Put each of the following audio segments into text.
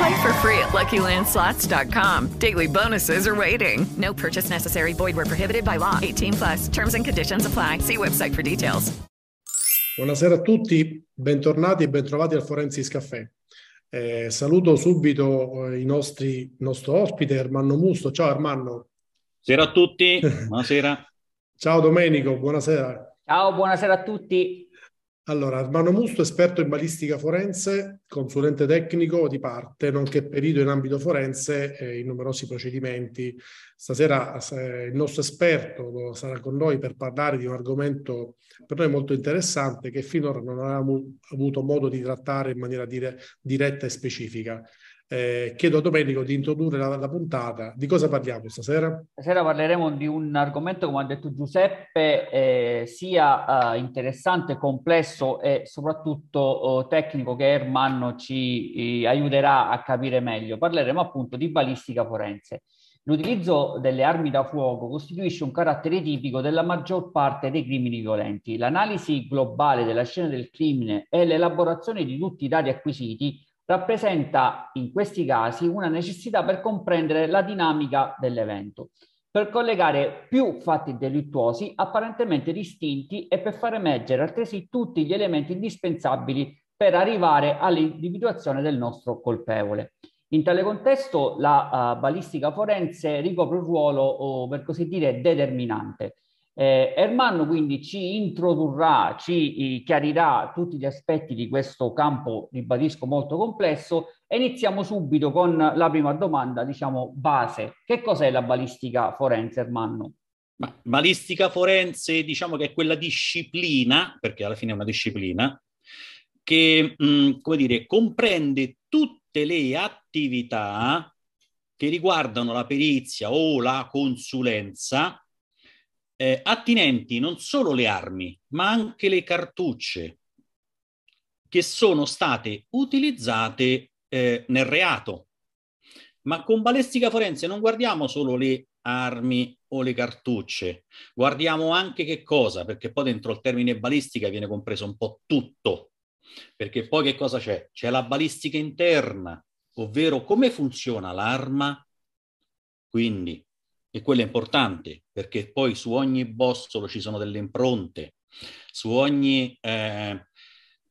Play for free at LuckyLandSlots.com. Daily bonuses are waiting. No purchase necessary. Void where prohibited by law. 18 plus. Terms and conditions apply. See website for details. Buonasera a tutti, bentornati e bentrovati al Forensis Caffè. Eh, saluto subito eh, i nostri, il nostro ospite Ermanno Musto. Ciao Ermanno. Buonasera a tutti, buonasera. Ciao Domenico, buonasera. Ciao, buonasera a tutti. Allora, Armano Musto, esperto in balistica forense, consulente tecnico di parte, nonché perito in ambito forense eh, in numerosi procedimenti. Stasera eh, il nostro esperto sarà con noi per parlare di un argomento per noi molto interessante che finora non avevamo avuto modo di trattare in maniera dire, diretta e specifica. Eh, chiedo a Domenico di introdurre la, la, puntata. Di cosa parliamo stasera? Stasera parleremo di un argomento, come ha detto Giuseppe, eh, sia eh, interessante, complesso e soprattutto oh, tecnico che Ermanno ci aiuterà a capire meglio. Parleremo appunto di balistica forense. L'utilizzo delle armi da fuoco costituisce un carattere tipico della maggior parte dei crimini violenti. L'analisi globale della scena del crimine e l'elaborazione di tutti i dati acquisiti rappresenta in questi casi una necessità per comprendere la dinamica dell'evento, per collegare più fatti delittuosi apparentemente distinti e per far emergere altresì tutti gli elementi indispensabili per arrivare all'individuazione del nostro colpevole. In tale contesto la uh, balistica forense ricopre un ruolo, oh, per così dire, determinante. Eh, Ermanno quindi ci introdurrà, ci eh, chiarirà tutti gli aspetti di questo campo, ribadisco, molto complesso e iniziamo subito con la prima domanda, diciamo, base. Che cos'è la balistica forense, Ermanno? Ma, balistica forense, diciamo che è quella disciplina, perché alla fine è una disciplina, che, mh, mm, come dire, comprende tutte le attività che riguardano la perizia o la consulenza eh, attinenti non solo le armi, ma anche le cartucce che sono state utilizzate eh, nel reato. Ma con balestica forense non guardiamo solo le armi o le cartucce, guardiamo anche che cosa, perché poi dentro il termine balistica viene compreso un po' tutto. Perché poi che cosa c'è? C'è la balistica interna, ovvero come funziona l'arma. Quindi e quello è importante perché poi su ogni bossolo ci sono delle impronte, su ogni eh,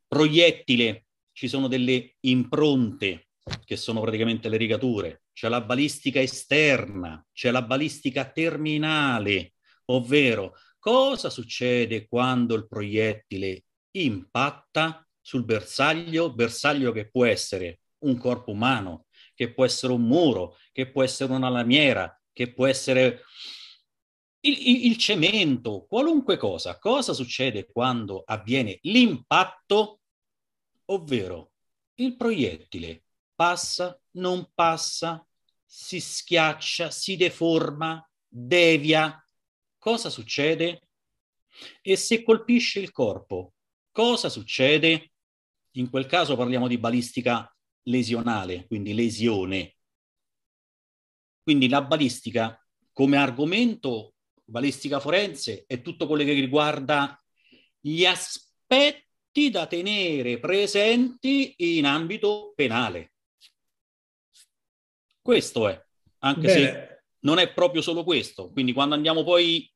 proiettile ci sono delle impronte che sono praticamente le rigature, c'è la balistica esterna, c'è la balistica terminale, ovvero cosa succede quando il proiettile impatta sul bersaglio, bersaglio che può essere un corpo umano, che può essere un muro, che può essere una lamiera, che può essere il, il, cemento, qualunque cosa. Cosa succede quando avviene l'impatto, ovvero il proiettile passa, non passa, si schiaccia, si deforma, devia. Cosa succede? E se colpisce il corpo, cosa succede? In quel caso parliamo di balistica lesionale, quindi lesione. Quindi la balistica come argomento, balistica forense, è tutto quello che riguarda gli aspetti da tenere presenti in ambito penale. Questo è, anche Bene. se non è proprio solo questo. Quindi quando andiamo poi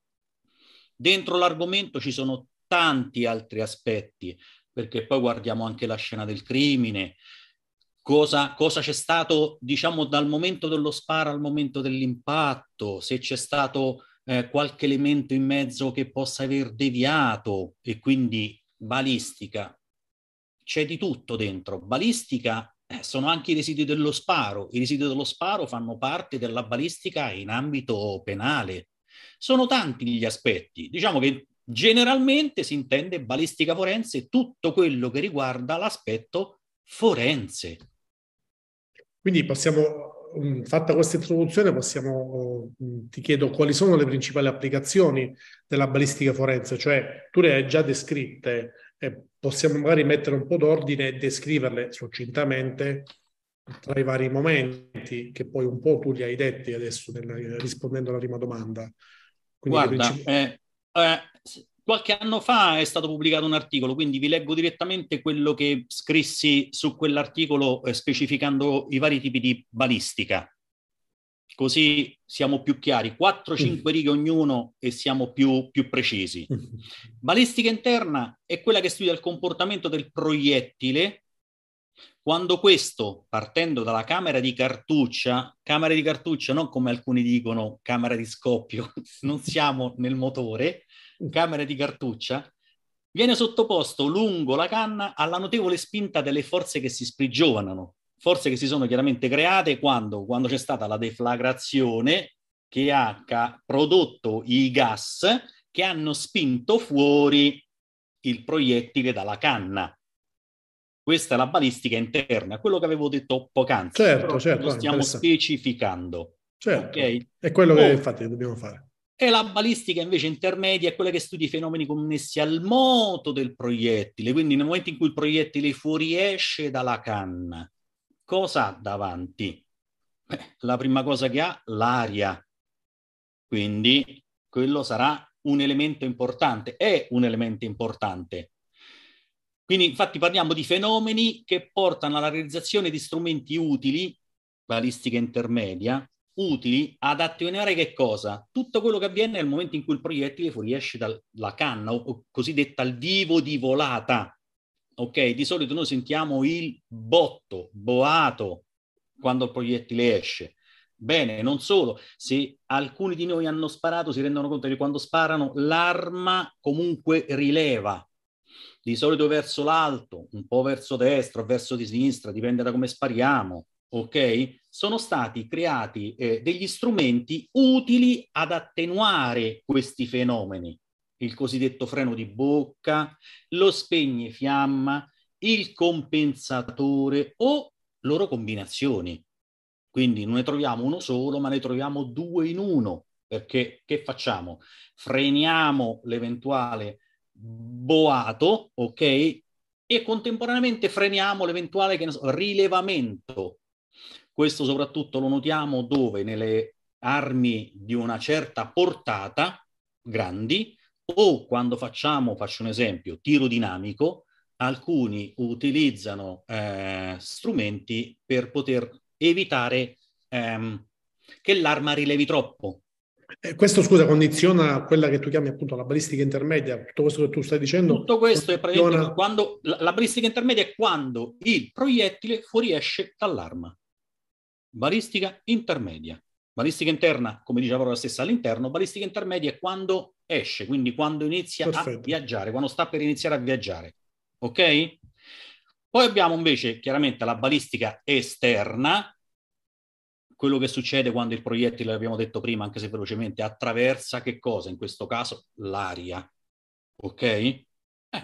dentro l'argomento ci sono tanti altri aspetti, perché poi guardiamo anche la scena del crimine, cosa, cosa c'è stato, diciamo, dal momento dello sparo al momento dell'impatto, se c'è stato eh, qualche elemento in mezzo che possa aver deviato e quindi balistica. C'è di tutto dentro. Balistica eh, sono anche i residui dello sparo. I residui dello sparo fanno parte della balistica in ambito penale. Sono tanti gli aspetti. Diciamo che generalmente si intende balistica forense tutto quello che riguarda l'aspetto forense. Quindi possiamo fatta questa introduzione, possiamo, ti chiedo quali sono le principali applicazioni della balistica forense, cioè tu le hai già descritte, e possiamo magari mettere un po' d'ordine e descriverle succintamente tra i vari momenti che poi un po' tu li hai detti adesso nel, rispondendo alla prima domanda. Quindi Guarda, principi... eh, eh, Qualche anno fa è stato pubblicato un articolo, quindi vi leggo direttamente quello che scrissi su quell'articolo eh, specificando i vari tipi di balistica. Così siamo più chiari, 4-5 mm. righe ognuno e siamo più, più precisi. Mm. Balistica interna è quella che studia il comportamento del proiettile quando questo, partendo dalla camera di cartuccia, camera di cartuccia non come alcuni dicono camera di scoppio, non siamo nel motore, camera di cartuccia, viene sottoposto lungo la canna alla notevole spinta delle forze che si sprigionano, forze che si sono chiaramente create quando, quando c'è stata la deflagrazione che ha prodotto i gas che hanno spinto fuori il proiettile dalla canna. Questa è la balistica interna, quello che avevo detto poc'anzi. Certo, certo. Lo stiamo specificando. Certo. Okay? È quello che oh, infatti dobbiamo fare. E la balistica invece intermedia è quella che studia i fenomeni connessi al moto del proiettile, quindi nel momento in cui il proiettile fuoriesce dalla canna, cosa ha davanti? Beh, la prima cosa che ha, l'aria. Quindi quello sarà un elemento importante, è un elemento importante. Quindi infatti parliamo di fenomeni che portano alla realizzazione di strumenti utili, balistica intermedia, utili ad attenuare che cosa? Tutto quello che avviene nel momento in cui il proiettile fuoriesce dalla canna, o cosiddetta al vivo di volata. Ok, di solito noi sentiamo il botto, boato, quando il proiettile esce. Bene, non solo, se alcuni di noi hanno sparato si rendono conto che quando sparano l'arma comunque rileva, di solito verso l'alto, un po' verso destra o verso di sinistra, dipende da come spariamo ok? Sono stati creati eh, degli strumenti utili ad attenuare questi fenomeni, il cosiddetto freno di bocca, lo spegne fiamma, il compensatore o loro combinazioni. Quindi non ne troviamo uno solo, ma ne troviamo due in uno, perché che facciamo? Freniamo l'eventuale boato, ok? E contemporaneamente freniamo l'eventuale so, rilevamento questo soprattutto lo notiamo dove? Nelle armi di una certa portata, grandi, o quando facciamo, faccio un esempio, tiro dinamico, alcuni utilizzano eh, strumenti per poter evitare ehm, che l'arma rilevi troppo. Eh, questo, scusa, condiziona quella che tu chiami appunto la balistica intermedia, tutto questo che tu stai dicendo? Tutto questo è praticamente quando la, la balistica intermedia è quando il proiettile fuoriesce dall'arma. Balistica intermedia. Balistica interna, come dice la parola stessa, all'interno. Balistica intermedia è quando esce, quindi quando inizia Perfetto. a viaggiare, quando sta per iniziare a viaggiare. Ok? Poi abbiamo invece chiaramente la balistica esterna, quello che succede quando il proiettile, l'abbiamo detto prima, anche se velocemente, attraversa che cosa? In questo caso l'aria. Ok? Eh,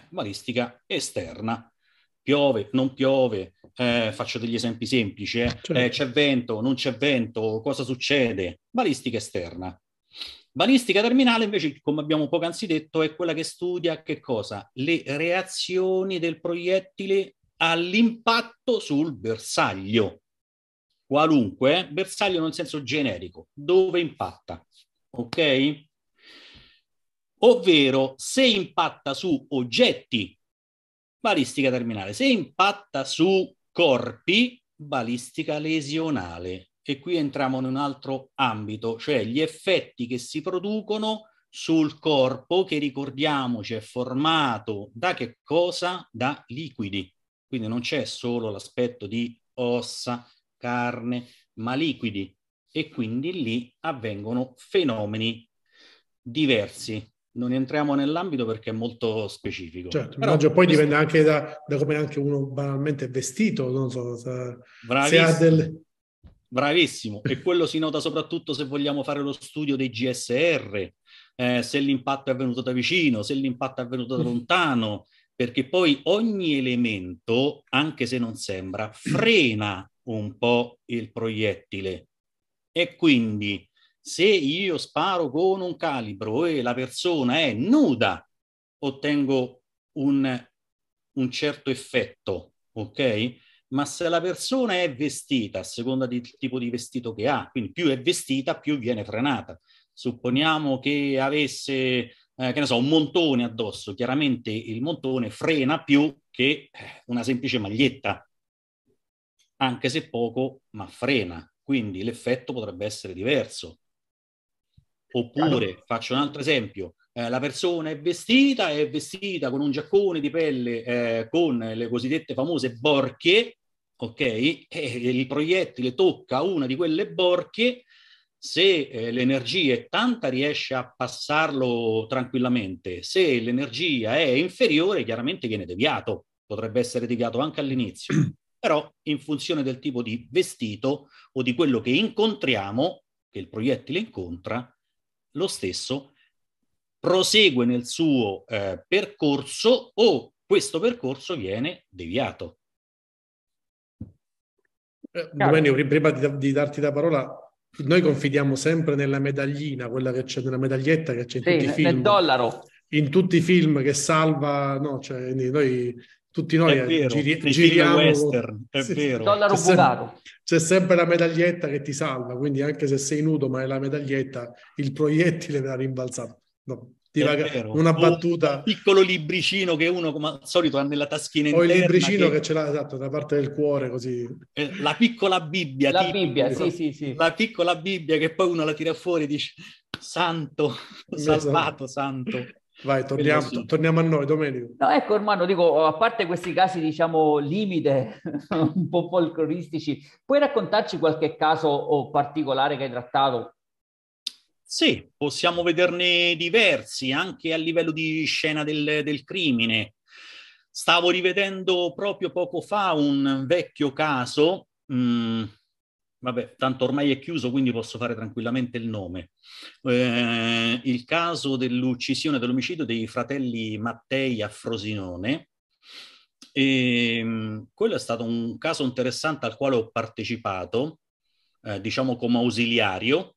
balistica esterna piove, non piove, eh, faccio degli esempi semplici, eh. certo. eh, c'è vento, non c'è vento, cosa succede? Balistica esterna. Balistica terminale invece, come abbiamo poc'anzi detto, è quella che studia che cosa? Le reazioni del proiettile all'impatto sul bersaglio. Qualunque, eh? bersaglio nel senso generico, dove impatta. Ok? Ovvero se impatta su oggetti balistica terminale. Se impatta su corpi, balistica lesionale. E qui entriamo in un altro ambito, cioè gli effetti che si producono sul corpo che ricordiamoci è formato da che cosa? Da liquidi. Quindi non c'è solo l'aspetto di ossa, carne, ma liquidi. E quindi lì avvengono fenomeni diversi. Non entriamo nell'ambito perché è molto specifico. Certo, Però poi questo... dipende anche da, da, come anche uno banalmente è vestito, non so, se, se ha del... Bravissimo, e quello si nota soprattutto se vogliamo fare lo studio dei GSR, eh, se l'impatto è avvenuto da vicino, se l'impatto è avvenuto da lontano, perché poi ogni elemento, anche se non sembra, frena un po' il proiettile. E quindi se io sparo con un calibro e la persona è nuda, ottengo un, un certo effetto, ok? Ma se la persona è vestita, a seconda del tipo di vestito che ha, quindi più è vestita, più viene frenata. Supponiamo che avesse, eh, che ne so, un montone addosso, chiaramente il montone frena più che eh, una semplice maglietta, anche se poco, ma frena. Quindi l'effetto potrebbe essere diverso. Oppure, faccio un altro esempio, eh, la persona è vestita, è vestita con un giaccone di pelle eh, con le cosiddette famose borchie, ok? E il proiettile tocca una di quelle borchie, se eh, l'energia è tanta riesce a passarlo tranquillamente, se l'energia è inferiore chiaramente viene deviato, potrebbe essere deviato anche all'inizio, però in funzione del tipo di vestito o di quello che incontriamo, che il proiettile incontra, lo stesso prosegue nel suo eh, percorso o questo percorso viene deviato. Eh, Domenico, prima di, di, darti la parola, noi confidiamo sempre nella medaglina, quella che c'è nella medaglietta che c'è in sì, tutti i film. Nel dollaro. In tutti i film che salva, no, cioè, noi tutti noi è vero, giri, giriamo western, è sì, vero. Dollaro c'è sempre, c'è sempre la medaglietta che ti salva, quindi anche se sei nudo ma è la medaglietta, il proiettile verrà rimbalzato. No, una battuta. Un piccolo libricino che uno come al solito ha nella taschina o il libricino che... che ce l'ha esatto da parte del cuore così. Eh, la piccola Bibbia. La tipo, Bibbia, sì, sì, sì. La piccola Bibbia che poi uno la tira fuori e dice santo, salvato, santo. Vai, torniamo, sì. torniamo, a noi, Domenico. No, ecco, hermano, dico, a parte questi casi, diciamo, limite, un po' folcloristici, puoi raccontarci qualche caso particolare che hai trattato? Sì, possiamo vederne diversi, anche a livello di scena del, del crimine. Stavo rivedendo proprio poco fa un vecchio caso, mh, mm, vabbè, tanto ormai è chiuso, quindi posso fare tranquillamente il nome. Eh, il caso dell'uccisione, dell'omicidio dei fratelli Mattei a Frosinone. E, ehm, quello è stato un caso interessante al quale ho partecipato, eh, diciamo come ausiliario,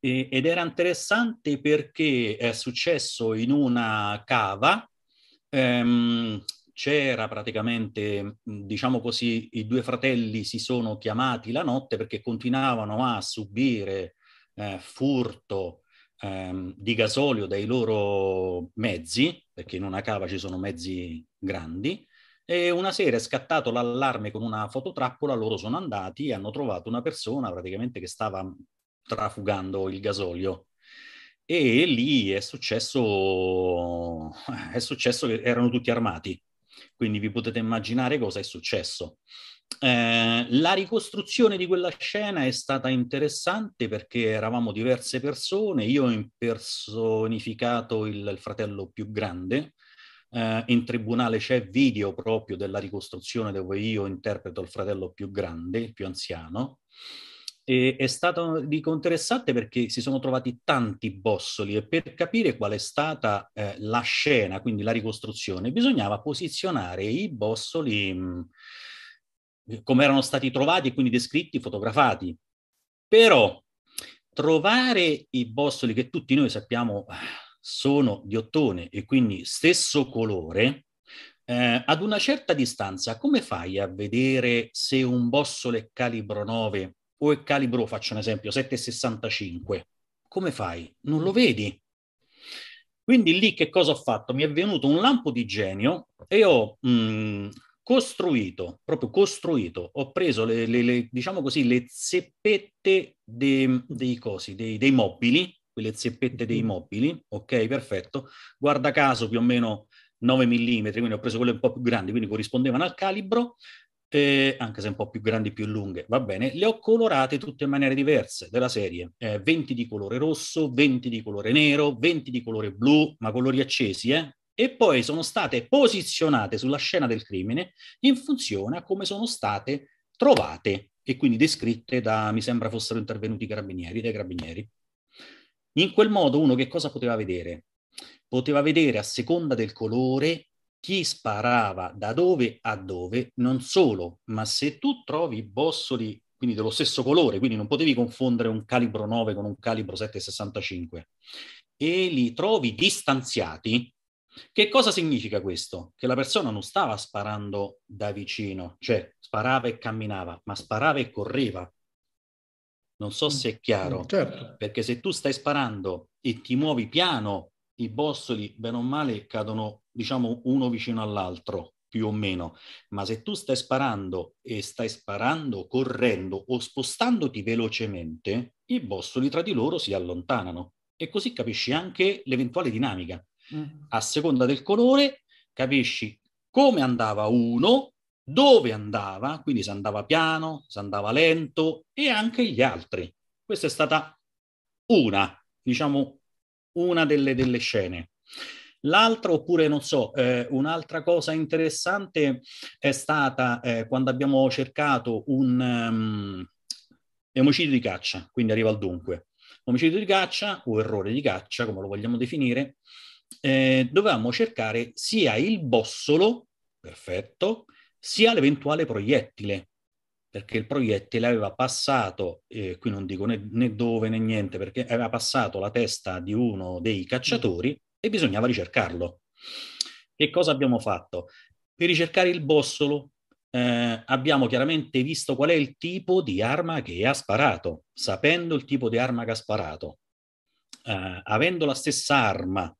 e, ed era interessante perché è successo in una cava. Ehm, c'era praticamente, diciamo così, i due fratelli si sono chiamati la notte perché continuavano a subire eh, furto ehm, di gasolio dai loro mezzi, perché in una cava ci sono mezzi grandi, e una sera è scattato l'allarme con una fototrappola, loro sono andati e hanno trovato una persona praticamente che stava trafugando il gasolio. E lì è successo, è successo che erano tutti armati quindi vi potete immaginare cosa è successo. Eh, la ricostruzione di quella scena è stata interessante perché eravamo diverse persone, io ho impersonificato il, il fratello più grande, eh, in tribunale c'è video proprio della ricostruzione dove io interpreto il fratello più grande, il più anziano, e è stato dico interessante perché si sono trovati tanti bossoli e per capire qual è stata eh, la scena, quindi la ricostruzione, bisognava posizionare i bossoli come erano stati trovati e quindi descritti, fotografati. Però trovare i bossoli che tutti noi sappiamo sono di ottone e quindi stesso colore, eh, ad una certa distanza, come fai a vedere se un bossolo è calibro 9 o è calibro, faccio un esempio, 7,65, come fai? Non lo vedi. Quindi lì che cosa ho fatto? Mi è venuto un lampo di genio e ho mh, mm, costruito, proprio costruito, ho preso le, le, le diciamo così, le zeppette dei, dei cosi, dei, dei mobili, quelle zeppette dei mobili, ok, perfetto. Guarda caso più o meno 9 mm, quindi ho preso quelle un po' più grandi, quindi corrispondevano al calibro, eh, anche se un po' più grandi, più lunghe, va bene, le ho colorate tutte in maniere diverse della serie, eh, 20 di colore rosso, 20 di colore nero, 20 di colore blu, ma colori accesi, eh? E poi sono state posizionate sulla scena del crimine in funzione a come sono state trovate e quindi descritte da, mi sembra fossero intervenuti i carabinieri, dai carabinieri. In quel modo uno che cosa poteva vedere? Poteva vedere a seconda del colore chi sparava da dove a dove, non solo, ma se tu trovi bossoli quindi dello stesso colore, quindi non potevi confondere un calibro 9 con un calibro 7,65 e li trovi distanziati, che cosa significa questo? Che la persona non stava sparando da vicino, cioè sparava e camminava, ma sparava e correva. Non so se è chiaro, certo. perché se tu stai sparando e ti muovi piano i bossoli, bene o male, cadono, diciamo, uno vicino all'altro, più o meno. Ma se tu stai sparando e stai sparando correndo o spostandoti velocemente, i bossoli tra di loro si allontanano. E così capisci anche l'eventuale dinamica. Mm. A seconda del colore, capisci come andava uno, dove andava, quindi se andava piano, se andava lento e anche gli altri. Questa è stata una, diciamo, una delle, delle scene. L'altra, oppure non so, eh, un'altra cosa interessante è stata eh, quando abbiamo cercato un um, omicidio di caccia, quindi arriva al dunque. Omicidio di caccia o errore di caccia, come lo vogliamo definire, eh, dovevamo cercare sia il bossolo, perfetto, sia l'eventuale proiettile perché il proiettile aveva passato, eh, qui non dico né, né, dove né niente, perché aveva passato la testa di uno dei cacciatori e bisognava ricercarlo. Che cosa abbiamo fatto? Per ricercare il bossolo eh, abbiamo chiaramente visto qual è il tipo di arma che ha sparato, sapendo il tipo di arma che ha sparato, eh, avendo la stessa arma,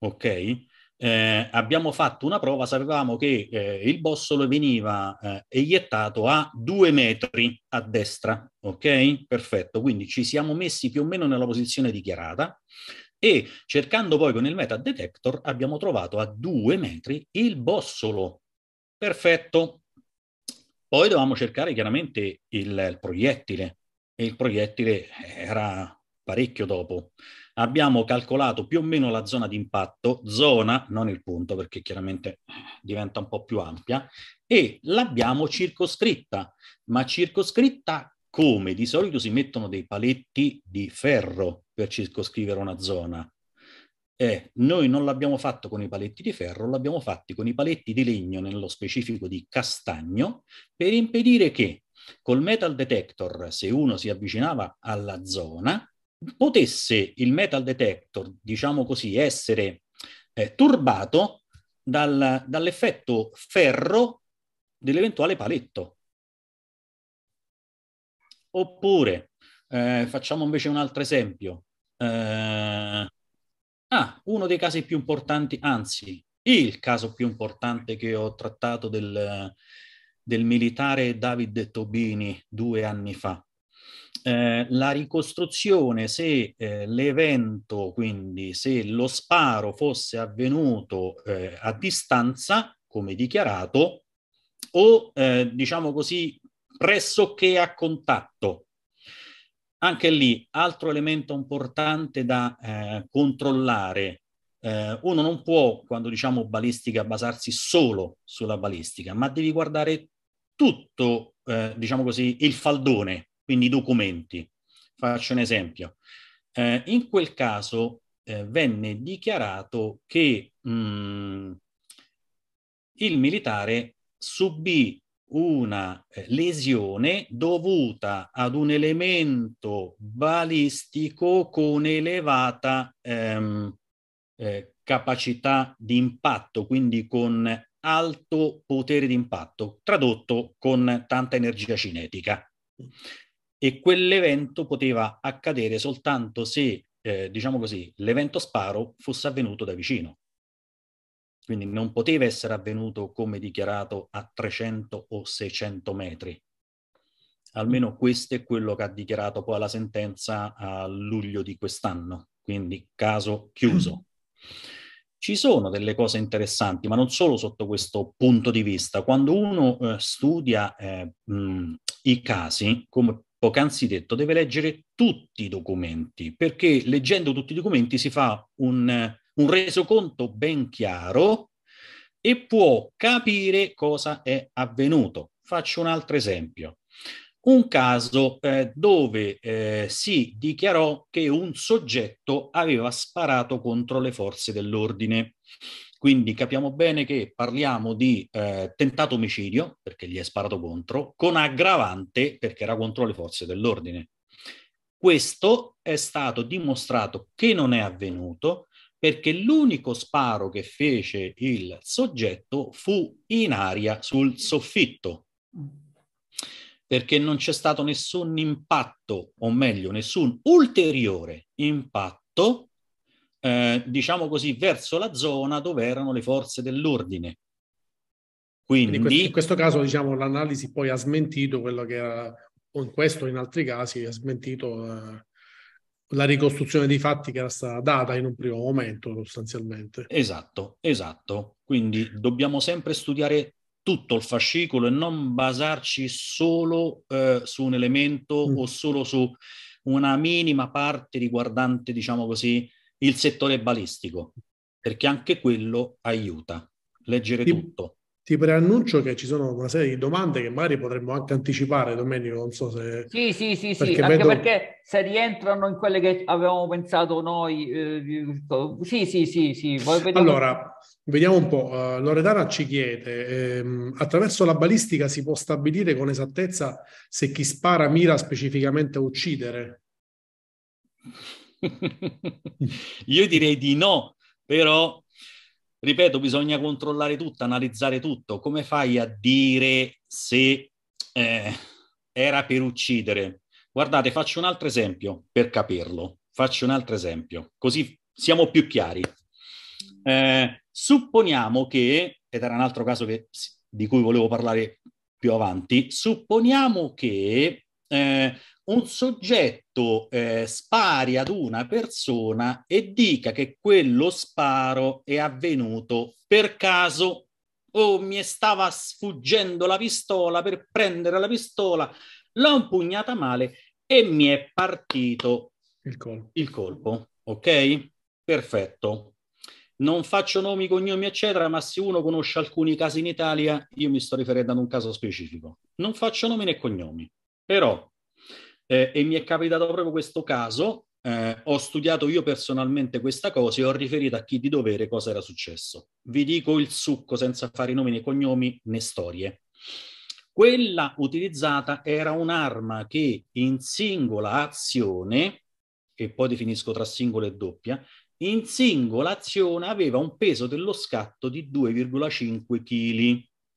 ok? Eh, abbiamo fatto una prova, sapevamo che eh, il bossolo veniva eh, eiettato a due metri a destra, ok? Perfetto, quindi ci siamo messi più o meno nella posizione dichiarata e cercando poi con il metal detector abbiamo trovato a due metri il bossolo. Perfetto. Poi dovevamo cercare chiaramente il, il proiettile e il proiettile era parecchio dopo abbiamo calcolato più o meno la zona di impatto, zona, non il punto perché chiaramente diventa un po' più ampia, e l'abbiamo circoscritta, ma circoscritta come? Di solito si mettono dei paletti di ferro per circoscrivere una zona. Eh, noi non l'abbiamo fatto con i paletti di ferro, l'abbiamo fatto con i paletti di legno, nello specifico di castagno, per impedire che col metal detector, se uno si avvicinava alla zona, potesse il metal detector, diciamo così, essere eh, turbato dal, dall'effetto ferro dell'eventuale paletto. Oppure, eh, facciamo invece un altro esempio. Eh, ah, uno dei casi più importanti, anzi, il caso più importante che ho trattato del, del militare David Tobini due anni fa. Eh, la ricostruzione se eh, l'evento, quindi se lo sparo fosse avvenuto eh, a distanza, come dichiarato, o eh, diciamo così pressoché a contatto. Anche lì, altro elemento importante da eh, controllare. Eh, uno non può, quando diciamo balistica, basarsi solo sulla balistica, ma devi guardare tutto, diciamo così, il faldone quindi documenti. Faccio un esempio. Eh, in quel caso eh, venne dichiarato che mh, mm, il militare subì una eh, lesione dovuta ad un elemento balistico con elevata ehm, eh, capacità di impatto, quindi con alto potere di impatto, tradotto con tanta energia cinetica e quell'evento poteva accadere soltanto se, eh, diciamo così, l'evento sparo fosse avvenuto da vicino. Quindi non poteva essere avvenuto come dichiarato a 300 o 600 metri. Almeno questo è quello che ha dichiarato poi la sentenza a luglio di quest'anno, quindi caso chiuso. ci sono delle cose interessanti, ma non solo sotto questo punto di vista. Quando uno eh, studia eh, mh, i casi, come poc'anzi detto, deve leggere tutti i documenti, perché leggendo tutti i documenti si fa un, un resoconto ben chiaro e può capire cosa è avvenuto. Faccio un altro esempio un caso eh, dove eh, si dichiarò che un soggetto aveva sparato contro le forze dell'ordine. Quindi capiamo bene che parliamo di eh, tentato omicidio, perché gli è sparato contro, con aggravante perché era contro le forze dell'ordine. Questo è stato dimostrato che non è avvenuto perché l'unico sparo che fece il soggetto fu in aria sul soffitto perché non c'è stato nessun impatto, o meglio, nessun ulteriore impatto, eh, diciamo così, verso la zona dove erano le forze dell'ordine. Quindi, Quindi in questo caso, diciamo, l'analisi poi ha smentito quello che era, o in questo in altri casi, ha smentito eh, la ricostruzione dei fatti che era stata data in un primo momento, sostanzialmente. Esatto, esatto. Quindi dobbiamo sempre studiare tutto il fascicolo e non basarci solo eh, su un elemento mm. o solo su una minima parte riguardante, diciamo così, il settore balistico, perché anche quello aiuta. Leggere ti, tutto. Ti preannuncio che ci sono una serie di domande che magari potremmo anche anticipare, Domenico, non so se... Sì, sì, sì, perché sì, vedo... anche perché se rientrano in quelle che avevamo pensato noi... Eh, sì, sì, sì, sì. Allora, Vediamo un po', uh, Loredana ci chiede, ehm, attraverso la balistica si può stabilire con esattezza se chi spara mira specificamente a uccidere? Io direi di no, però, ripeto, bisogna controllare tutto, analizzare tutto. Come fai a dire se eh, era per uccidere? Guardate, faccio un altro esempio per capirlo. Faccio un altro esempio, così siamo più chiari. Eh, supponiamo che, ed era un altro caso che, di cui volevo parlare più avanti, supponiamo che eh, un soggetto eh, spari ad una persona e dica che quello sparo è avvenuto per caso o mi stava sfuggendo la pistola per prendere la pistola, l'ho impugnata male e mi è partito il colpo. Il colpo. Ok? Perfetto non faccio nomi, cognomi, eccetera, ma se uno conosce alcuni casi in Italia, io mi sto riferendo ad un caso specifico. Non faccio nomi né cognomi, però, eh, e mi è capitato proprio questo caso, eh, ho studiato io personalmente questa cosa e ho riferito a chi di dovere cosa era successo. Vi dico il succo senza fare nomi né cognomi né storie. Quella utilizzata era un'arma che in singola azione, e poi definisco tra singola e doppia, in singola azione aveva un peso dello scatto di 2,5 kg.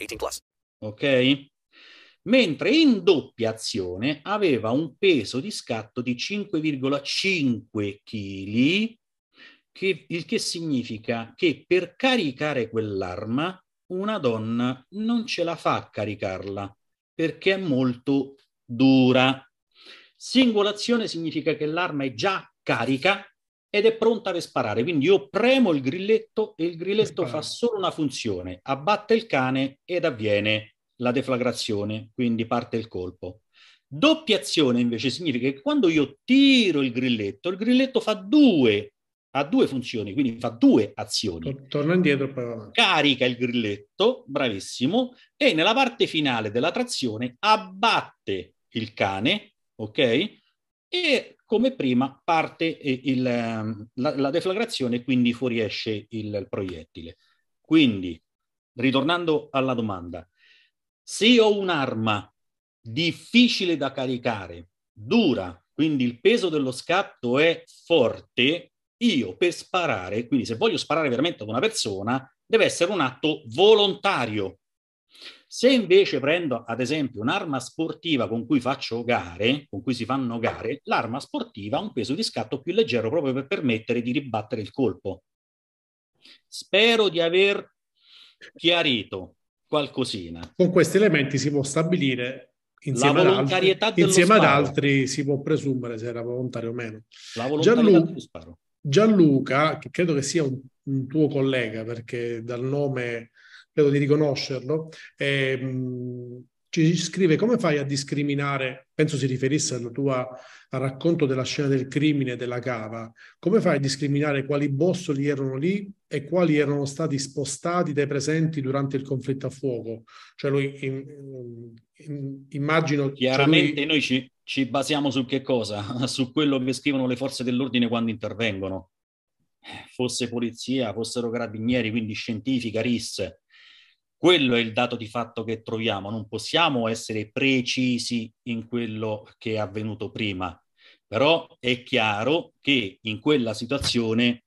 18 plus. Ok? Mentre in doppia azione aveva un peso di scatto di 5,5 kg che, il che significa che per caricare quell'arma una donna non ce la fa a caricarla perché è molto dura. Singolazione significa che l'arma è già carica ed è pronta per sparare. Quindi io premo il grilletto e il grilletto fa solo una funzione, abbatte il cane ed avviene la deflagrazione, quindi parte il colpo. Doppia azione invece significa che quando io tiro il grilletto, il grilletto fa due ha due funzioni, quindi fa due azioni. Torna indietro però. Carica il grilletto, bravissimo, e nella parte finale della trazione abbatte il cane, ok? E come prima parte il, ehm, la, la, deflagrazione e quindi fuoriesce il proiettile. Quindi, ritornando alla domanda, se ho un'arma difficile da caricare, dura, quindi il peso dello scatto è forte, io per sparare, quindi se voglio sparare veramente ad una persona, deve essere un atto volontario. Se invece prendo ad esempio un'arma sportiva con cui faccio gare, con cui si fanno gare, l'arma sportiva ha un peso di scatto più leggero proprio per permettere di ribattere il colpo. Spero di aver chiarito qualcosina. Con questi elementi si può stabilire insieme, ad altri, insieme ad altri, si può presumere se era volontario o meno. Gianlu-. Gianluca, che credo che sia un, un tuo collega perché dal nome credo di riconoscerlo, ehm, ci scrive come fai a discriminare, penso si riferisse alla tua, al racconto della scena del crimine della cava, come fai a discriminare quali bossoli erano lì e quali erano stati spostati dai presenti durante il conflitto a fuoco? Cioè lui, in, in, immagino... Chiaramente cioè lui... noi ci, ci basiamo su che cosa? Su quello che scrivono le forze dell'ordine quando intervengono. Fosse polizia, fossero carabinieri, quindi scientifica, RIS, quello è il dato di fatto che troviamo, non possiamo essere precisi in quello che è avvenuto prima, però è chiaro che in quella situazione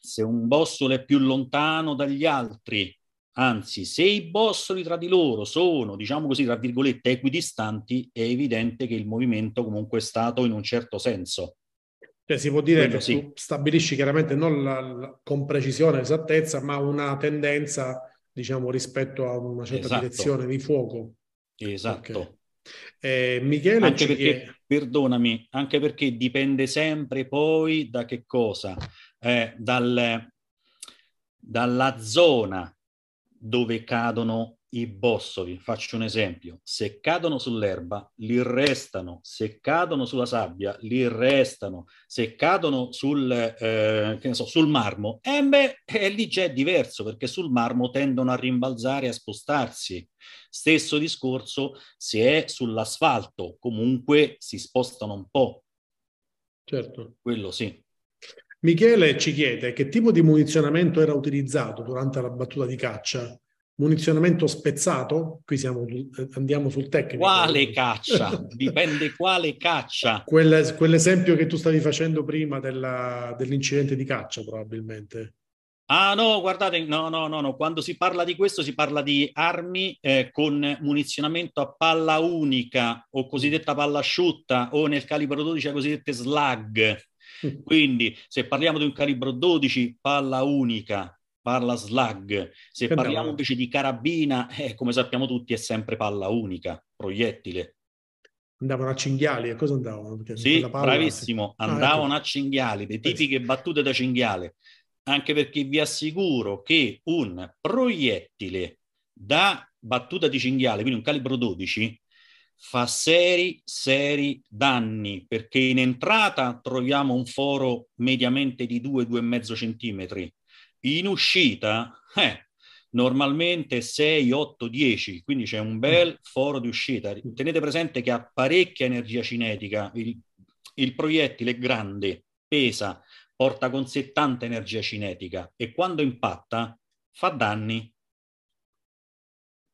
se un bossolo è più lontano dagli altri, anzi se i bossoli tra di loro sono, diciamo così, tra virgolette, equidistanti, è evidente che il movimento comunque è stato in un certo senso. Cioè, si può dire Quello che sì. tu stabilisci chiaramente non la, la, con precisione e esattezza, ma una tendenza, diciamo, rispetto a una certa esatto. direzione di fuoco. Esatto. Okay. Eh, Michele, anche perché, chiede... perdonami, anche perché dipende sempre poi da che cosa? Eh, dal, dalla zona dove cadono i bossoli, faccio un esempio, se cadono sull'erba li restano, se cadono sulla sabbia li restano, se cadono sul, eh, che ne so, sul marmo, eh beh, eh, lì c'è diverso perché sul marmo tendono a rimbalzare e a spostarsi. Stesso discorso se è sull'asfalto, comunque si spostano un po'. Certo. Quello sì. Michele ci chiede che tipo di munizionamento era utilizzato durante la battuta di caccia munizionamento spezzato, qui siamo, andiamo sul tecnico. Quale caccia? Dipende quale caccia. Quel, quell'esempio che tu stavi facendo prima della, dell'incidente di caccia, probabilmente. Ah no, guardate, no, no, no, no, quando si parla di questo si parla di armi eh, con munizionamento a palla unica o cosiddetta palla asciutta o nel calibro 12 a cosiddette slug. Mm. Quindi se parliamo di un calibro 12 palla unica, parla slug. Se che parliamo no. invece di carabina, eh, come sappiamo tutti, è sempre palla unica, proiettile. Andavano a cinghiali, a cosa andavano? Perché sì, palla, bravissimo, sì. andavano ah, ecco. a cinghiali, le tipiche battute da cinghiale. Anche perché vi assicuro che un proiettile da battuta di cinghiale, quindi un calibro 12, fa seri, seri danni, perché in entrata troviamo un foro mediamente di 2-2,5 centimetri, in uscita, eh, normalmente 6, 8, 10, quindi c'è un bel foro di uscita. Tenete presente che ha parecchia energia cinetica, il, il proiettile è grande, pesa, porta con sé tanta energia cinetica e quando impatta fa danni.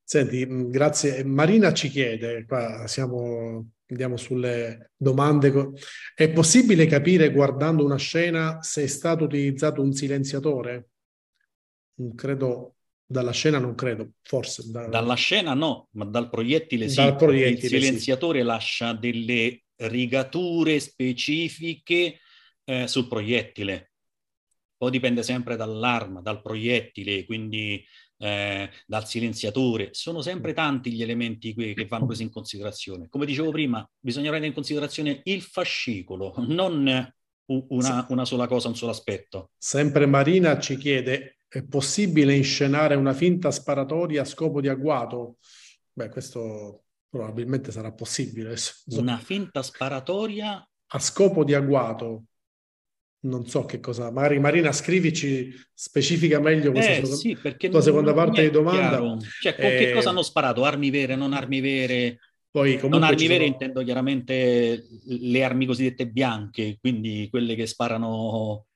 Senti, mm, grazie. Marina ci chiede, qua siamo, andiamo sulle domande, è possibile capire guardando una scena se è stato utilizzato un silenziatore? Credo dalla scena non credo, forse. Da... Dalla scena no, ma dal proiettile sì. Dal proiettile, il silenziatore sì. lascia delle rigature specifiche eh, sul proiettile. Poi dipende sempre dall'arma, dal proiettile, quindi eh, dal silenziatore. Sono sempre tanti gli elementi che vanno presi in considerazione. Come dicevo prima, bisogna prendere in considerazione il fascicolo, non una, una sola cosa, un solo aspetto. Sempre Marina ci chiede è possibile inscenare una finta sparatoria a scopo di agguato? Beh, questo probabilmente sarà possibile. Una finta sparatoria? A scopo di agguato. Non so che cosa. Magari Marina, scrivici, specifica meglio questa eh, seconda, sì, tua non, seconda parte di domanda. Chiaro. Cioè, con eh, che cosa hanno sparato? Armi vere, non armi vere? Poi, non armi vere sono... intendo chiaramente le armi cosiddette bianche, quindi quelle che sparano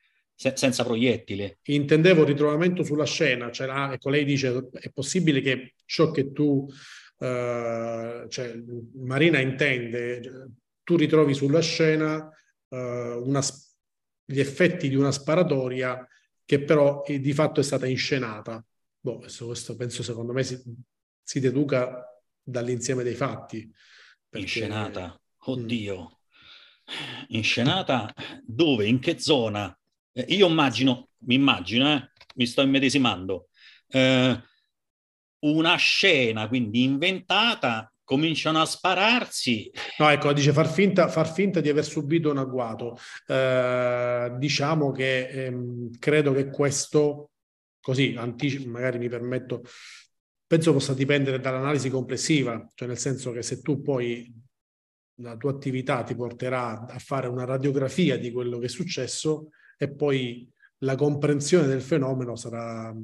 se- senza proiettile. Intendevo ritrovamento sulla scena, cioè, ecco, lei dice è possibile che ciò che tu, uh, cioè, Marina intende, tu ritrovi sulla scena uh, una, gli effetti di una sparatoria che però eh, di fatto è stata inscenata. Boh, questo, questo penso secondo me si, si deduca dall'insieme dei fatti. Perché... Inscenata, oddio. Mm. Inscenata dove? In che zona? Eh, io immagino, mi immagino, eh, mi sto immedesimando, eh, una scena quindi inventata cominciano a spararsi. No, ecco, dice far finta, far finta di aver subito un agguato. Eh, diciamo che ehm, credo che questo, così, anticipo, magari mi permetto, penso possa dipendere dall'analisi complessiva, cioè nel senso che se tu poi la tua attività ti porterà a fare una radiografia di quello che è successo e poi la comprensione del fenomeno sarà,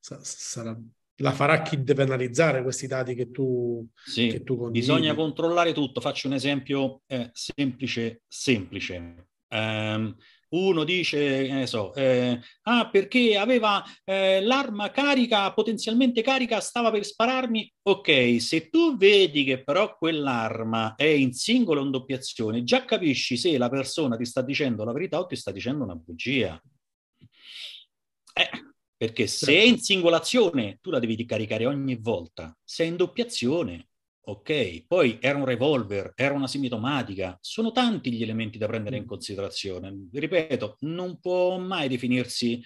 sarà la farà chi deve analizzare questi dati che tu, sì, che tu. Bisogna controllare tutto. Faccio un esempio eh, semplice, semplice. Um, uno dice, ne so, eh, ah perché aveva eh, l'arma carica, potenzialmente carica, stava per spararmi. Ok, se tu vedi che però quell'arma è in singola o in doppiazione, già capisci se la persona ti sta dicendo la verità o ti sta dicendo una bugia. Eh, perché se è in singolazione tu la devi caricare ogni volta, se è in doppiazione, ok. Poi era un revolver, era una semitomatica, sono tanti gli elementi da prendere in mm. considerazione. Ripeto, non può mai definirsi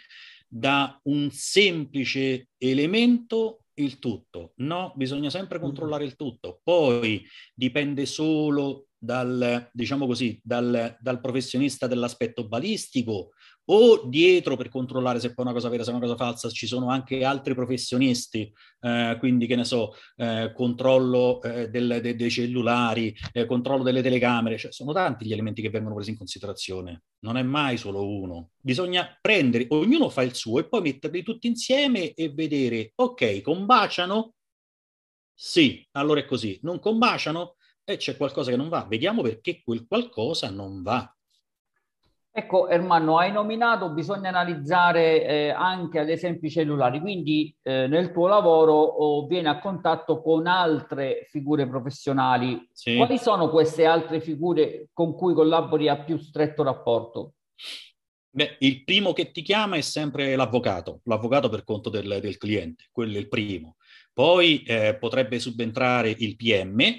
da un semplice elemento il tutto. No, bisogna sempre mm. controllare il tutto. Poi dipende solo dal, diciamo così, dal, dal professionista dell'aspetto balistico o dietro per controllare se poi una cosa vera, se è una cosa falsa, ci sono anche altri professionisti, eh, quindi che ne so, eh, controllo eh, del, de, dei cellulari, eh, controllo delle telecamere, cioè sono tanti gli elementi che vengono presi in considerazione, non è mai solo uno. Bisogna prendere, ognuno fa il suo e poi metterli tutti insieme e vedere, ok, combaciano? Sì, allora è così. Non combaciano? E c'è qualcosa che non va. Vediamo perché quel qualcosa non va. Ecco, Ermanno, hai nominato, bisogna analizzare eh, anche ad esempio i cellulari, quindi eh, nel tuo lavoro oh, vieni a contatto con altre figure professionali. Sì. Quali sono queste altre figure con cui collabori a più stretto rapporto? Beh, il primo che ti chiama è sempre l'avvocato, l'avvocato per conto del, del cliente, quello è il primo. Poi eh, potrebbe subentrare il PM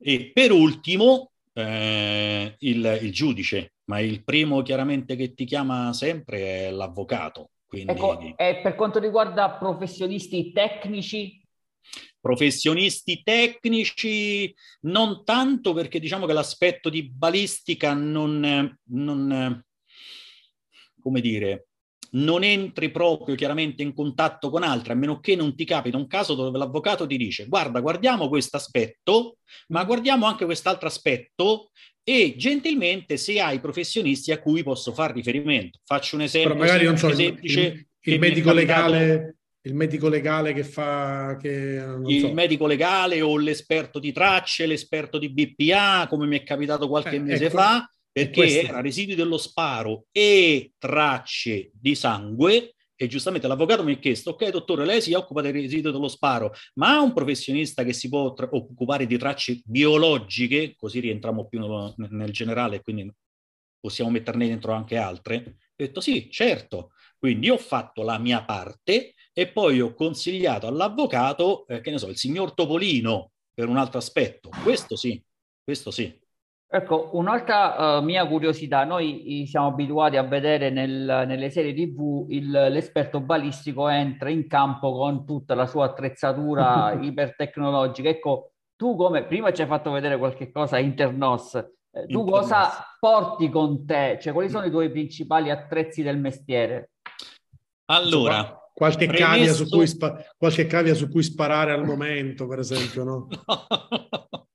e per ultimo eh, il, il giudice ma il primo chiaramente che ti chiama sempre è l'avvocato. Quindi... Ecco, e per quanto riguarda professionisti tecnici? Professionisti tecnici non tanto perché diciamo che l'aspetto di balistica non, non come dire, non entri proprio chiaramente in contatto con altri, a meno che non ti capita un caso dove l'avvocato ti dice guarda, guardiamo questo aspetto, ma guardiamo anche quest'altro aspetto e gentilmente se hai professionisti a cui posso fare riferimento. Faccio un esempio Però magari non so, semplice. Il, il, il medico legale il medico legale che fa che, il so. medico legale o l'esperto di tracce, l'esperto di BPA, come mi è capitato qualche eh, mese ecco, fa, perché era residui dello sparo e tracce di sangue e giustamente l'avvocato mi ha chiesto, ok dottore, lei si occupa dei residui dello sparo, ma ha un professionista che si può tra- occupare di tracce biologiche, così rientriamo più nel, nel generale, quindi possiamo metterne dentro anche altre? Ho detto sì, certo. Quindi ho fatto la mia parte e poi ho consigliato all'avvocato, eh, che ne so, il signor Topolino per un altro aspetto. Questo sì, questo sì. Ecco, un'altra uh, mia curiosità, noi siamo abituati a vedere nel, nelle serie tv il, l'esperto balistico entra in campo con tutta la sua attrezzatura ipertecnologica. Ecco, tu come, prima ci hai fatto vedere qualche cosa Internos, eh, tu Internos. cosa porti con te? Cioè, quali sono i tuoi principali attrezzi del mestiere? Allora, Qualche, premesso... cavia su cui spa- qualche cavia su cui sparare al momento, per esempio, no?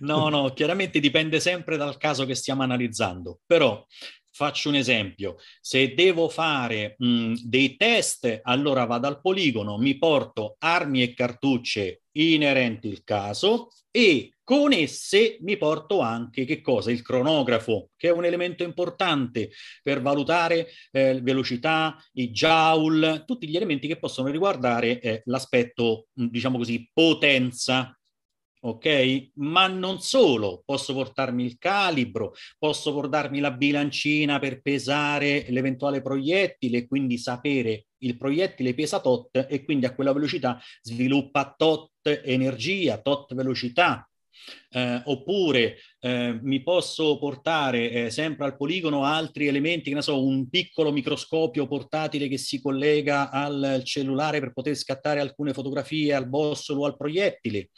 no, no, chiaramente dipende sempre dal caso che stiamo analizzando, però faccio un esempio, se devo fare mh, dei test, allora vado al poligono, mi porto armi e cartucce inerenti al caso e con esse mi porto anche che cosa? Il cronografo, che è un elemento importante per valutare eh, velocità, i joule, tutti gli elementi che possono riguardare eh, l'aspetto, diciamo così, potenza. Ok? Ma non solo, posso portarmi il calibro, posso portarmi la bilancina per pesare l'eventuale proiettile, quindi sapere il proiettile pesa tot e quindi a quella velocità sviluppa tot energia, tot velocità. Eh, oppure eh, mi posso portare eh, sempre al poligono altri elementi, che ne so, un piccolo microscopio portatile che si collega al cellulare per poter scattare alcune fotografie al bossolo o al proiettile.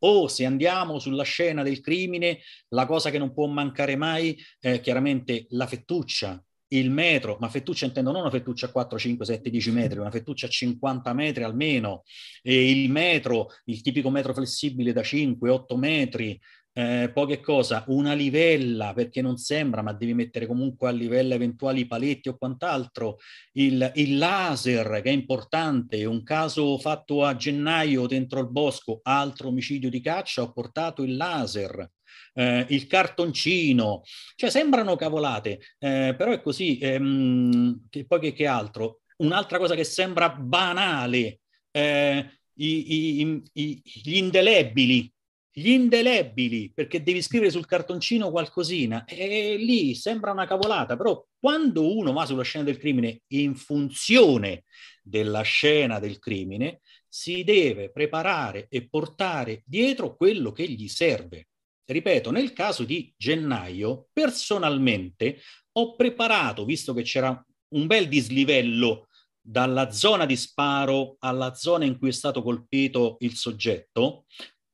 O se andiamo sulla scena del crimine, la cosa che non può mancare mai è chiaramente la fettuccia, il metro, ma fettuccia intendo non una fettuccia a 4, 5, 7, 10 metri, una fettuccia a 50 metri almeno, e il metro, il tipico metro flessibile da 5, 8 metri, eh, poche cosa, una livella perché non sembra, ma devi mettere comunque a livello eventuali paletti o quant'altro, il, il laser che è importante, un caso fatto a gennaio dentro il bosco, altro omicidio di caccia, ho portato il laser, eh, il cartoncino, cioè sembrano cavolate, eh, però è così, ehm, che poi che, che, altro? Un'altra cosa che sembra banale, eh, i, i, i, gli indelebili, gli indelebili, perché devi scrivere sul cartoncino qualcosina, e lì sembra una cavolata, però quando uno va sulla scena del crimine in funzione della scena del crimine, si deve preparare e portare dietro quello che gli serve. Ripeto, nel caso di gennaio, personalmente ho preparato, visto che c'era un bel dislivello dalla zona di sparo alla zona in cui è stato colpito il soggetto,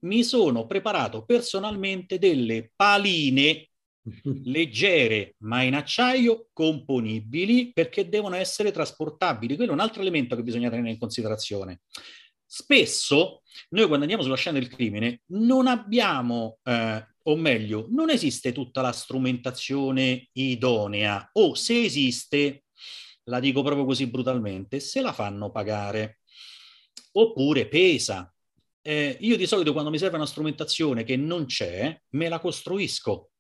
mi sono preparato personalmente delle paline leggere ma in acciaio componibili perché devono essere trasportabili. Quello è un altro elemento che bisogna tenere in considerazione. Spesso noi quando andiamo sulla scena del crimine non abbiamo, eh, o meglio, non esiste tutta la strumentazione idonea o se esiste, la dico proprio così brutalmente, se la fanno pagare. Oppure pesa. Eh, io di solito quando mi serve una strumentazione che non c'è, me la costruisco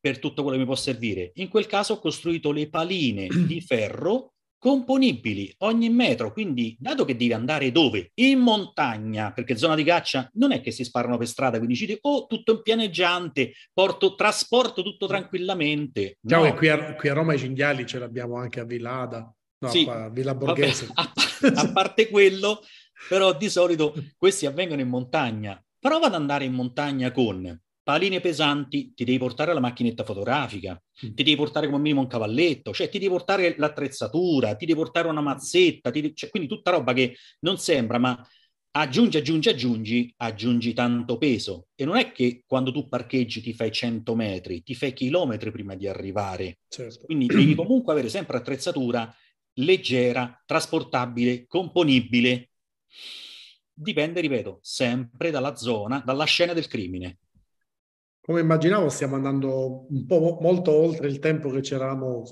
per tutto quello che mi può servire. In quel caso ho costruito le paline di ferro componibili ogni metro, quindi dato che devi andare dove? In montagna, perché zona di caccia non è che si sparano per strada, quindi dici oh tutto in pianeggiante, porto, trasporto tutto tranquillamente. Diciamo no. che qui a, qui a, Roma i cinghiali ce l'abbiamo anche a Villada, no, sì, a Villa Borghese. Vabbè, a, a parte quello, però di solito questi avvengono in montagna. Prova ad andare in montagna con paline pesanti, ti devi portare la macchinetta fotografica, mm. ti devi portare come minimo un cavalletto, cioè ti devi portare l'attrezzatura, ti devi portare una mazzetta, devi, cioè, quindi tutta roba che non sembra, ma aggiungi, aggiungi, aggiungi, aggiungi tanto peso. E non è che quando tu parcheggi ti fai 100 metri, ti fai chilometri prima di arrivare. Certo. Quindi devi comunque avere sempre attrezzatura leggera, trasportabile, componibile. Dipende, ripeto, sempre dalla zona, dalla scena del crimine. Come immaginavo stiamo andando un po' molto oltre il tempo che ci eravamo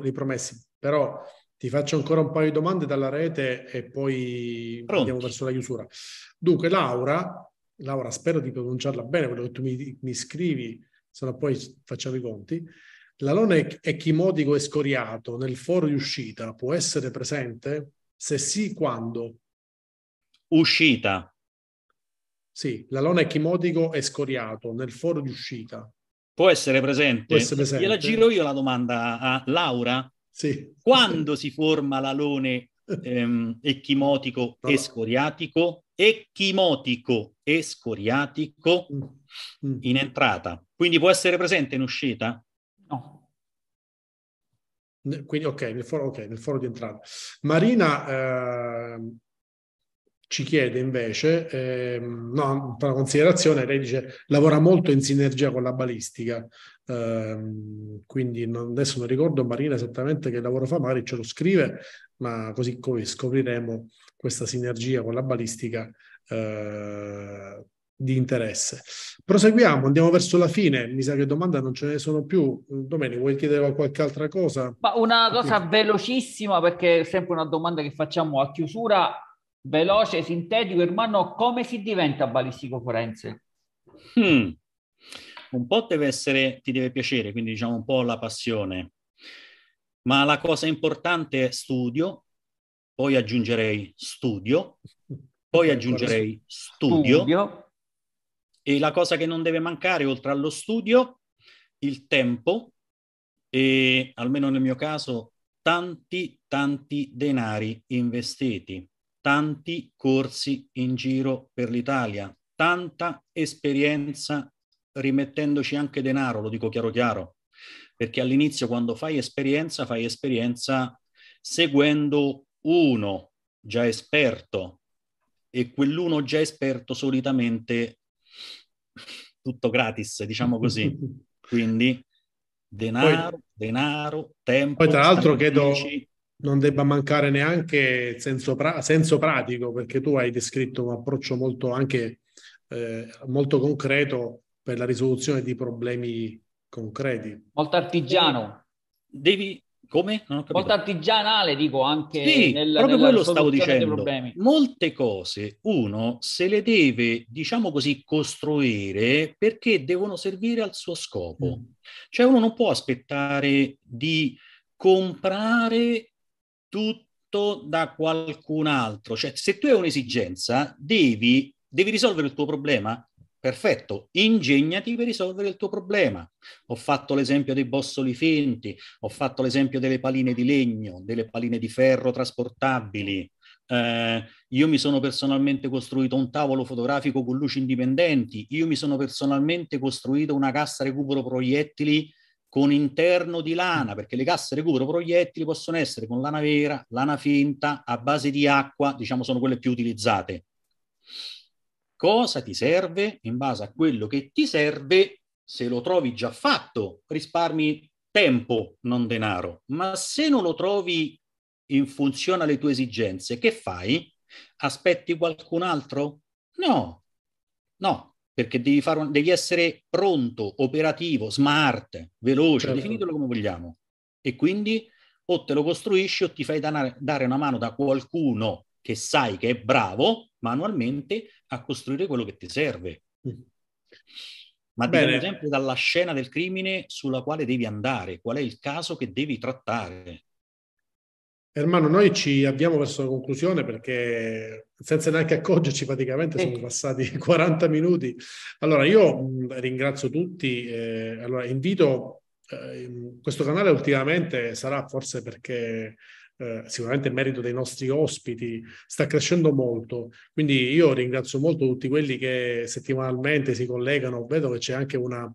ripromessi, però ti faccio ancora un paio di domande dalla rete e poi Pronti. andiamo verso la chiusura. Dunque, Laura, Laura, spero di pronunciarla bene quello che tu mi, mi scrivi, se no poi facciamo i conti. L'alone echimotico e scoriato nel foro di uscita può essere presente? Se sì, quando? Uscita. Sì, l'alone echimotico è scoriato nel foro di uscita. Può essere presente? Può essere presente. Gliela giro io la domanda a Laura. Sì. Quando si forma l'alone ehm, echimotico no. e scoriatico? Echimotico e scoriatico. Mm. in entrata. Quindi può essere presente in uscita? No. Quindi ok, nel foro, okay, nel foro di entrata. Marina eh, ci chiede invece, ehm, no, una considerazione, lei dice lavora molto in sinergia con la balistica, ehm, quindi non, adesso non ricordo Marina esattamente che lavoro fa, magari ce lo scrive, ma così come scopriremo questa sinergia con la balistica eh, di interesse. Proseguiamo, andiamo verso la fine, mi sa che domande non ce ne sono più. Domenico, vuoi chiedere qualche altra cosa? Ma una cosa velocissima, perché è sempre una domanda che facciamo a chiusura veloce, sintetico, Ermanno, come si diventa balistico forense? Hmm. Un po' deve essere, ti deve piacere, quindi diciamo un po' la passione, ma la cosa importante è studio, poi aggiungerei studio, poi aggiungerei studio, studio. E la cosa che non deve mancare, oltre allo studio, il tempo e, almeno nel mio caso, tanti, tanti denari investiti, tanti corsi in giro per l'Italia, tanta esperienza rimettendoci anche denaro, lo dico chiaro chiaro, perché all'inizio quando fai esperienza, fai esperienza seguendo uno già esperto e quell'uno già esperto solitamente tutto gratis, diciamo così. Quindi denaro, poi, denaro, tempo. Poi tra l'altro credo non debba mancare neanche senso, pra- senso pratico, perché tu hai descritto un approccio molto anche eh, molto concreto per la risoluzione di problemi concreti. Molto artigiano. Devi, come? Molto artigianale, dico anche sì, nel, proprio quello stavo dicendo. Molte cose uno se le deve, diciamo così, costruire perché devono servire al suo scopo. Mm. Cioè uno non può aspettare di comprare tutto da qualcun altro. Cioè se tu hai un'esigenza, devi, devi risolvere il tuo problema Perfetto, ingegnati per risolvere il tuo problema. Ho fatto l'esempio dei bossoli finti, ho fatto l'esempio delle paline di legno, delle paline di ferro trasportabili. Eh, io mi sono personalmente costruito un tavolo fotografico con luci indipendenti, io mi sono personalmente costruito una cassa recupero proiettili con interno di lana, perché le casse recupero proiettili possono essere con lana vera, lana finta, a base di acqua, diciamo sono quelle più utilizzate. Cosa ti serve, in base a quello che ti serve, se lo trovi già fatto, risparmi tempo, non denaro, ma se non lo trovi in funzione alle tue esigenze, che fai? Aspetti qualcun altro? No, no, perché devi, fare un, devi essere pronto, operativo, smart, veloce, certo. definitelo come vogliamo. E quindi o te lo costruisci o ti fai dare, dare una mano da qualcuno che sai che è bravo manualmente a costruire quello che ti serve. Mm. Ma dipende sempre dalla scena del crimine sulla quale devi andare, qual è il caso che devi trattare. Ermano, noi ci avviamo verso la conclusione perché senza neanche accorgerci praticamente sono passati 40 minuti. Allora io ringrazio tutti, eh, allora invito, eh, questo canale ultimamente sarà forse perché eh, sicuramente merito dei nostri ospiti sta crescendo molto. Quindi io ringrazio molto tutti quelli che settimanalmente si collegano. Vedo che c'è anche una,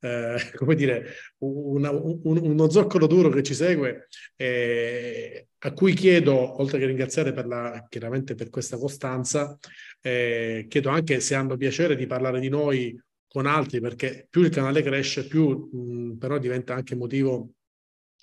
eh, come dire, una, un, uno zoccolo duro che ci segue, eh, a cui chiedo, oltre che ringraziare per la, chiaramente per questa costanza, eh, chiedo anche se hanno piacere di parlare di noi con altri, perché più il canale cresce, più mh, però diventa anche motivo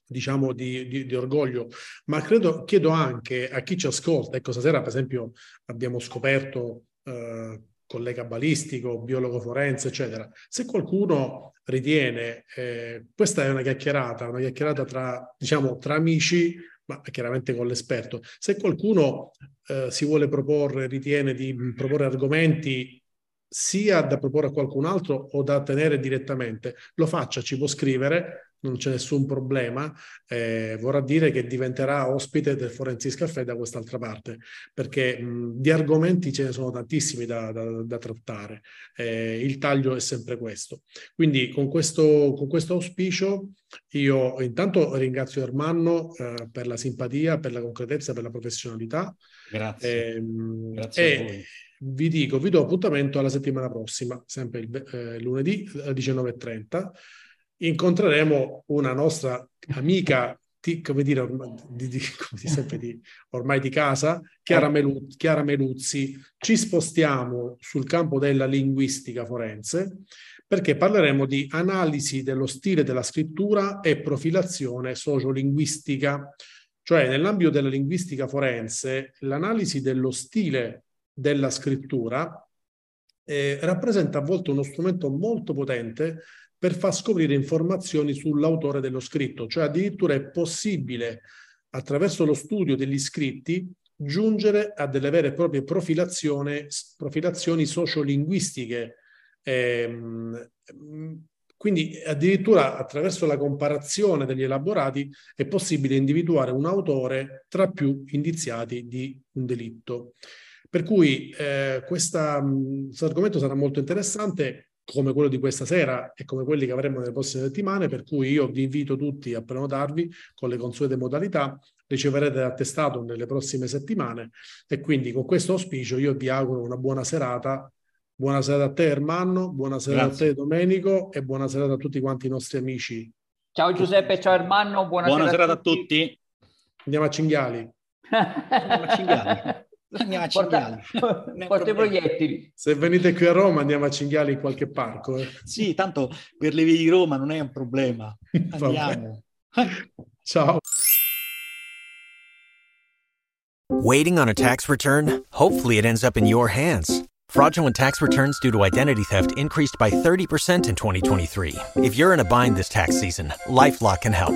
diciamo di, di, di, orgoglio, ma credo, chiedo anche a chi ci ascolta, ecco stasera per esempio abbiamo scoperto eh, collega balistico, biologo forense, eccetera, se qualcuno ritiene, eh, questa è una chiacchierata, una chiacchierata tra, diciamo, tra amici, ma chiaramente con l'esperto, se qualcuno eh, si vuole proporre, ritiene di proporre argomenti sia da proporre a qualcun altro o da tenere direttamente, lo faccia, ci può scrivere, non c'è nessun problema, eh, vorrà dire che diventerà ospite del Forensis Caffè da quest'altra parte, perché mh, di argomenti ce ne sono tantissimi da, da, da trattare, eh, il taglio è sempre questo. Quindi con questo, con questo auspicio io intanto ringrazio Ermanno eh, per la simpatia, per la concretezza, per la professionalità. Grazie. Ehm, Grazie a voi vi dico, vi do appuntamento alla settimana prossima, sempre il eh, lunedì alle 19.30 incontreremo una nostra amica, di, come dire, ormai di, di, come sempre di, ormai di casa, Chiara, Melu, Chiara Meluzzi. Ci spostiamo sul campo della linguistica forense perché parleremo di analisi dello stile della scrittura e profilazione sociolinguistica. Cioè, nell'ambito della linguistica forense, l'analisi dello stile della scrittura eh, rappresenta a volte uno strumento molto potente per far scoprire informazioni sull'autore dello scritto, cioè addirittura è possibile attraverso lo studio degli scritti giungere a delle vere e proprie profilazioni, sociolinguistiche. Eh, quindi addirittura attraverso la comparazione degli elaborati è possibile individuare un autore tra più indiziati di un delitto. Per cui eh, questo argomento sarà molto interessante come quello di questa sera e come quelli che avremo nelle prossime settimane, per cui io vi invito tutti a prenotarvi con le consuete modalità, riceverete l'attestato nelle prossime settimane e quindi con questo auspicio io vi auguro una buona serata. Buona serata a te Ermanno, buona serata Grazie. a te Domenico e buona serata a tutti quanti i nostri amici. Ciao Giuseppe, ciao Ermanno, buona, buona serata, a tutti. tutti. Andiamo a Cinghiali. Andiamo a Cinghiali. Andiamo a Cinghiali. Porta i proiettili. Se venite qui a Roma andiamo a Cinghiali in qualche parco. Eh. Sì, tanto per le vie di Roma non è un problema. Andiamo. Ciao. Waiting on a tax return? Hopefully it ends up in your hands. Fraudulent tax returns due to identity theft increased by 30% in 2023. If you're in a bind this tax season, LifeLock can help.